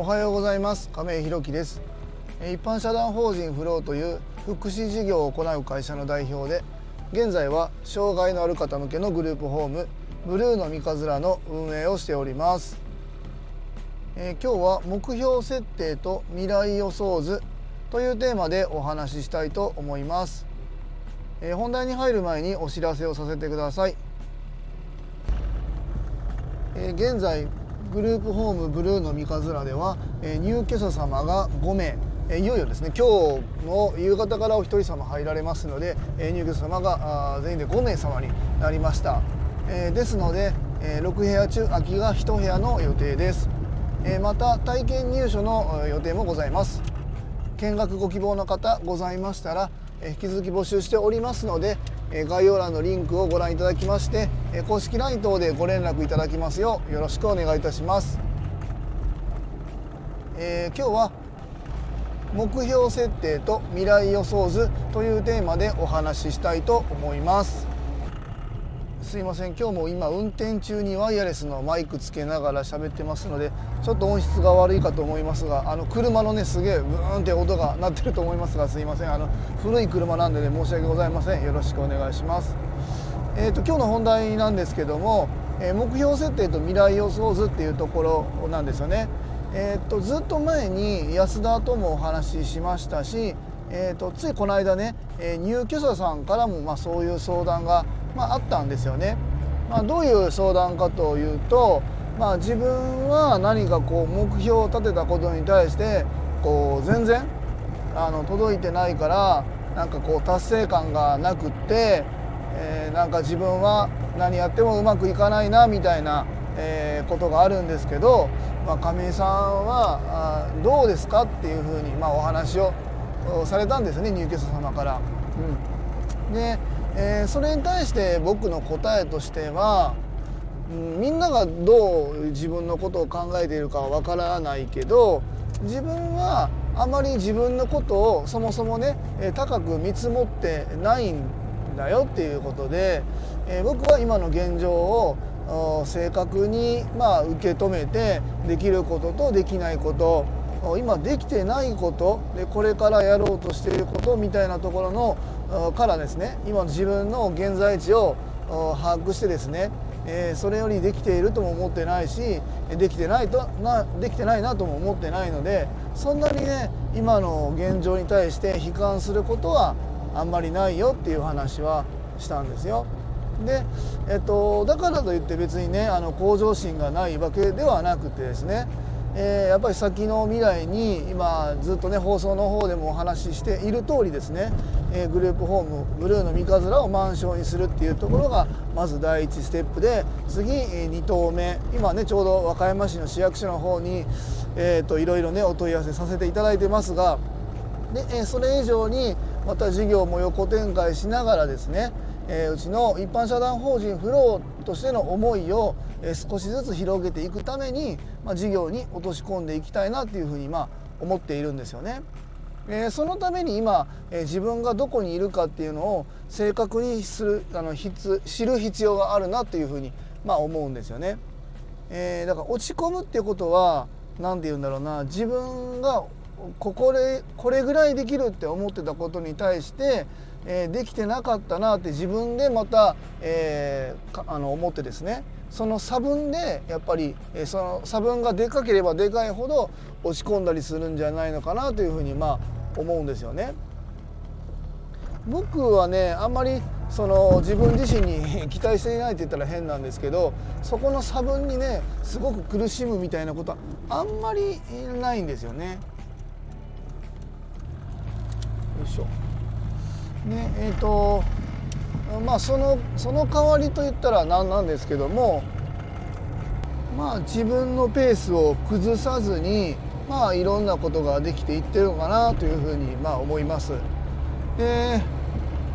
おはようございます。亀井弘樹です。一般社団法人フローという福祉事業を行う会社の代表で現在は障害のある方向けのグループホームブルーの三日面の運営をしております、えー、今日は目標設定と未来予想図というテーマでお話ししたいと思います、えー、本題に入る前にお知らせをさせてください、え、現在グループホームブルーの三日面では、え入居者様が5名。いよいよですね今日の夕方からお一人様入られますので入居者様が全員で5名様になりました、えですので6部屋中空きが1部屋の予定です。また体験入所の予定もございます。見学ご希望の方ございましたら引き続き募集しておりますので概要欄のリンクをご覧いただきまして公式 LINE 等でご連絡いただきますようよろしくお願いいたします、えー、今日は目標設定と未来予想図というテーマでお話ししたいと思います。すいません今日も今運転中にワイヤレスのマイクつけながら喋ってますのでちょっと音質が悪いかと思いますがあの車のねすげえブーンって音が鳴ってると思いますがすいません。あの古い車なんでね申し訳ございません。よろしくお願いします。えーと、今日の本題なんですけども、えー、目標設定と未来予想図っていうところなんですよねえーと、ずっと前に安田ともお話ししましたし、えーと、ついこの間ね、えー、入居者さんからもまあそういう相談が、まあ、あったんですよね。まあ、どういう相談かというと、まあ、自分は何かこう目標を立てたことに対してこう全然あの届いてないからなんかこう達成感がなくって、えー、なんか自分は何やってもうまくいかないなみたいな、えー、ことがあるんですけどまあ、亀井さんはあどうですかっていうふうに、まあ、お話をされたんですね入居者様から。うん、で、えー、それに対して僕の答えとしては、うん、みんながどう自分のことを考えているかはわからないけど自分はあまり自分のことをそもそもね高く見積もってないんだよっていうことで、えー、僕は今の現状を正確にまあ受け止めてできることとできないこと今できてないことでこれからやろうとしていることみたいなところのからですね今の自分の現在地を把握してですねえそれよりできているとも思ってないしできてないとなできてないなとも思ってないのでそんなにね今の現状に対して悲観することはあんまりないよっていう話はしたんですよ。で、えっと、だからといって別にねあの向上心がないわけではなくてですね、えー、やっぱり先の未来に今ずっとね放送の方でもお話ししている通りですね、えー、グループホームブルーの三日面を満床にするっていうところがまず第一ステップで次え2投目今ねちょうど和歌山市の市役所の方に、えーと、いろいろねお問い合わせさせていただいてますがで、えー、それ以上にまた事業も横展開しながらですねえー、うちの一般社団法人フローとしての思いを、えー、少しずつ広げていくために、まあ、事業に落とし込んでいきたいなっていうふうに、まあ、思っているんですよね。えー、そのために今、えー、自分がどこにいるかっていうのを正確にするあの知る必要があるなっていうふうに、まあ、思うんですよね。えー、だから落ち込むっていうことは何て言うんだろうな自分がここでこれぐらいできるって思ってたことに対してえー、できてなかったなって自分でまた、えー、あの思ってですねその差分でやっぱり、えー、その差分がでかければでかいほど落ち込んだりするんじゃないのかなというふうにまあ思うんですよね。僕はねあんまりその自分自身に 期待していないって言ったら変なんですけどそこの差分にねすごく苦しむみたいなことはあんまりないんですよね。よいしょ。ねえーとまあそのその代わりといったら何なんですけどもまあ自分のペースを崩さずにまあいろんなことができていってるのかなというふうにまあ思います。で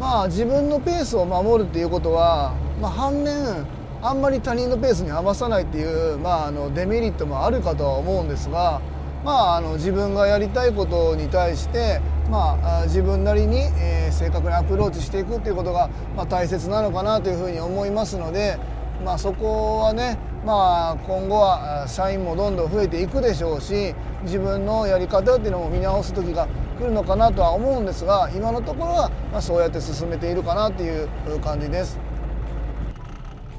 まあ自分のペースを守るっていうことは、まあ、反面あんまり他人のペースに合わさないっていう、まあ、あのデメリットもあるかとは思うんですが、まあ、あの自分がやりたいことに対してまあ、自分なりに、えー、正確にアプローチしていくっていうことが、まあ、大切なのかなというふうに思いますので、まあ、そこはね、まあ、今後は社員もどんどん増えていくでしょうし自分のやり方っていうのも見直す時が来るのかなとは思うんですが今のところはまそうやって進めているかなっていう感じです。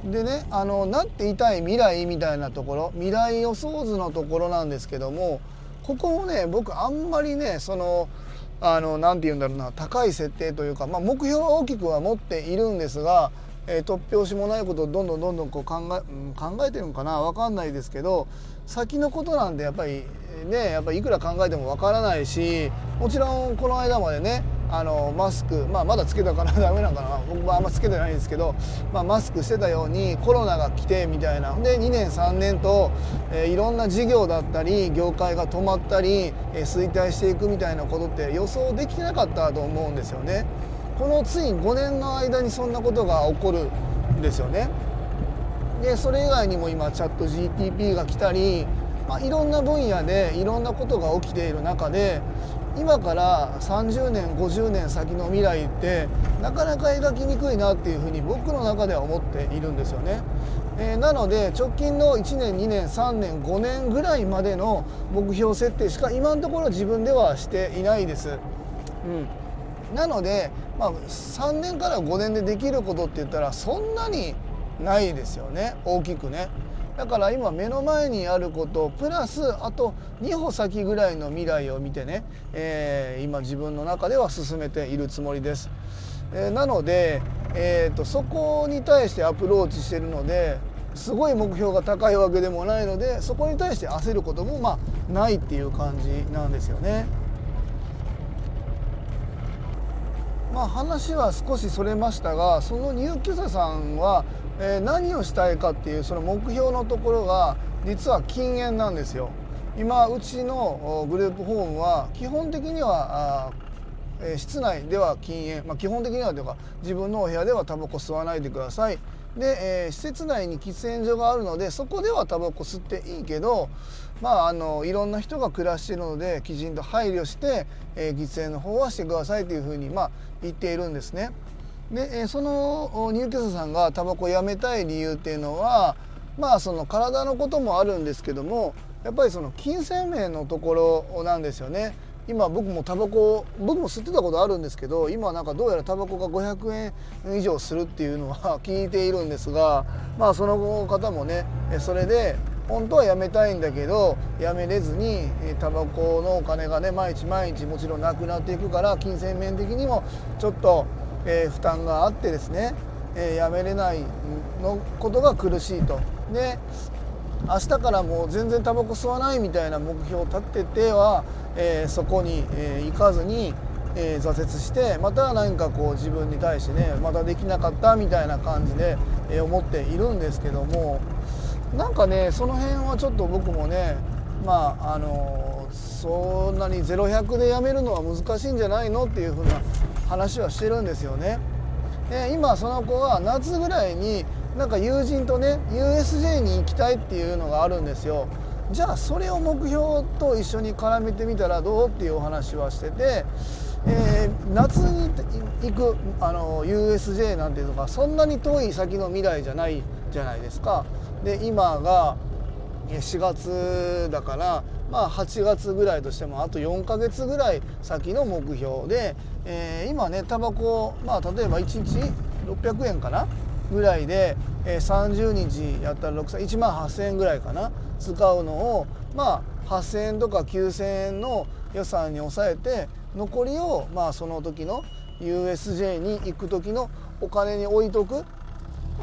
でねあのなっていたい未来みたいなところ未来予想図のところなんですけどもここもね僕あんまりねそのあのなて言うんだろうな高い設定というか、まあ、目標は大きくは持っているんですが、えー、突拍子もないことをどんどんどんどんこう考え、考えてるのかな？分かんないですけど先のことなんでやっぱりねやっぱいくら考えても分からないしもちろんこの間までねあのマスク、まあ、まだつけたからダメなのかな僕はあんまつけてないんですけど、まあ、マスクしてたようにコロナが来てみたいなで2年3年と、えー、いろんな事業だったり業界が止まったり、えー、衰退していくみたいなことって予想できてなかったと思うんですよね。このつい5年の間にそんなことが起こるんですよね。でそれ以外にも今チャット GTP が来たりまあ、いろんな分野でいろんなことが起きている中で今から30年50年先の未来ってなかなか描きにくいなっていうふうに僕の中では思っているんですよね。えー、なので直近の1年2年3年5年ぐらいまでの目標設定しか今のところ自分ではしていないです。うん、なので、まあ、3年から5年でできることって言ったらそんなにないですよね大きくね。だから今目の前にあることプラスあと2歩先ぐらいの未来を見てね、えー、今自分の中では進めているつもりです。えー、なので、えーと、そこに対してアプローチしてるのですごい目標が高いわけでもないのでそこに対して焦ることもまあないっていう感じなんですよね。まあ話は少しそれましたがその入居者さんはえー、何をしたいかっていうその目標のところが実は禁煙なんですよ。今うちのグループホームは基本的にはえ、室内では禁煙、まあ、基本的にはというか自分のお部屋ではタバコ吸わないでください。で、えー、施設内に喫煙所があるのでそこではタバコ吸っていいけどまああのいろんな人が暮らしているのできちんと配慮して、えー、喫煙の方はしてくださいというふうにまあ言っているんですね。でその入居者さんがタバコをやめたい理由っていうのはまあその体のこともあるんですけどもやっぱりその金銭面のところなんですよね。今僕もタバコ僕も吸ってたことあるんですけど今なんかどうやらタバコが500円以上するっていうのは 聞いているんですがまあその方もねそれで本当はやめたいんだけどやめれずにタバコのお金がね毎日毎日もちろんなくなっていくから金銭面的にもちょっとえー、負担があってですね、えー、やめれないのことが苦しいと。で明日からもう全然タバコ吸わないみたいな目標を立てては、えー、そこに、えー、行かずに、えー、挫折してまた何かこう自分に対してねまだできなかったみたいな感じで、え思っているんですけどもなんかねその辺はちょっと僕もねまああのそんなに0100でやめるのは難しいんじゃないのっていうふうな話はしてるんですよね。で今その子は夏ぐらいになんか友人とね USJ に行きたいっていうのがあるんですよ。じゃあそれを目標と一緒に絡めてみたらどうっていうお話はしてて、えー、夏に行くあの USJ なんていうのがそんなに遠い先の未来じゃないじゃないですか。で今が4月だからまあ8月ぐらいとしてもあと4ヶ月ぐらい先の目標で、えー、今ねタバコまあ例えば1日600円かな？ぐらいで、えー、30日やったら6歳1万8,000円ぐらいかな？使うのをまあ8,000円とか9,000円の予算に抑えて残りをまあその時の USJ に行く時のお金に置いとく。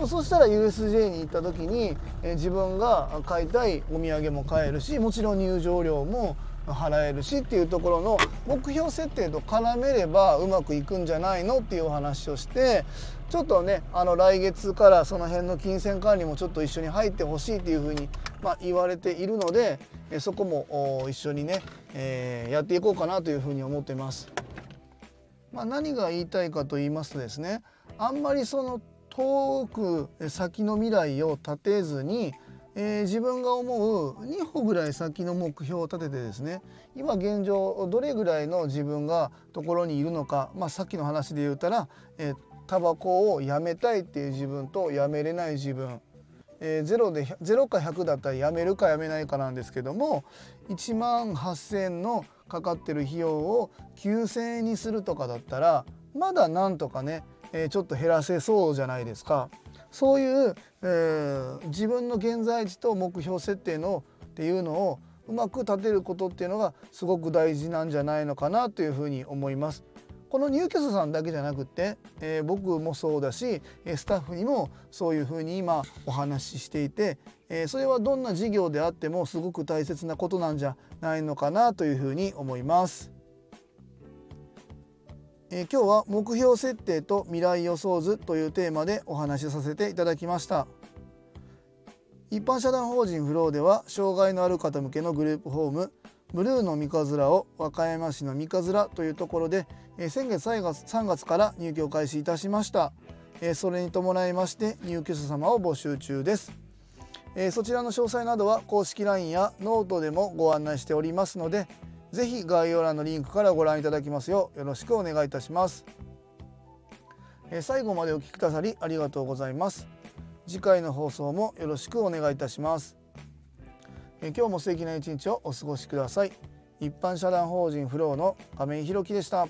そしたら USJ に行った時に、え自分が買いたいお土産も買えるしもちろん入場料も払えるしっていうところの目標設定と絡めればうまくいくんじゃないのっていうお話をしてちょっとねあの来月からその辺の金銭管理もちょっと一緒に入ってほしいっていうふうに、まあ、言われているのでそこも一緒にね、えー、やっていこうかなというふうに思ってます。まあ、何が言いたいかと言いますとですねあんまりその遠く先の未来を立てずに、えー、自分が思う2歩ぐらい先の目標を立ててですね今現状どれぐらいの自分がところにいるのか、まあ、さっきの話で言うたら、えー、タバコをやめたいっていう自分とやめれない自分えー、0で0か100だったらやめるかやめないかなんですけども1万8,000のかかってる費用を9,000円にするとかだったらまだなんとかね、えー、ちょっと減らせそうじゃないですか。そういう、えー、自分の現在地と目標設定のっていうのをうまく立てることっていうのがすごく大事なんじゃないのかなというふうに思います。この入居者さんだけじゃなくって、えー、僕もそうだしスタッフにもそういうふうに今お話ししていて、えー、それはどんな事業であってもすごく大切なことなんじゃないのかなというふうに思います。えー、今日は目標設定と未来予想図というテーマでお話しさせていただきました。一般社団法人フローでは障害のある方向けのグループホームブルーの三日面を和歌山市の三日面というところで、えー、先月3月 ,3 月から入居開始いたしました、えー、それに伴いまして入居者様を募集中です、えそちらの詳細などは公式 LINE やノートでもご案内しておりますのでぜひ概要欄のリンクからご覧いただきますようよろしくお願いいたします。え最後までお聴きくださりありがとうございます。次回の放送もよろしくお願いいたします。え今日も素敵な一日をお過ごしください。一般社団法人フローの亀井弘樹でした。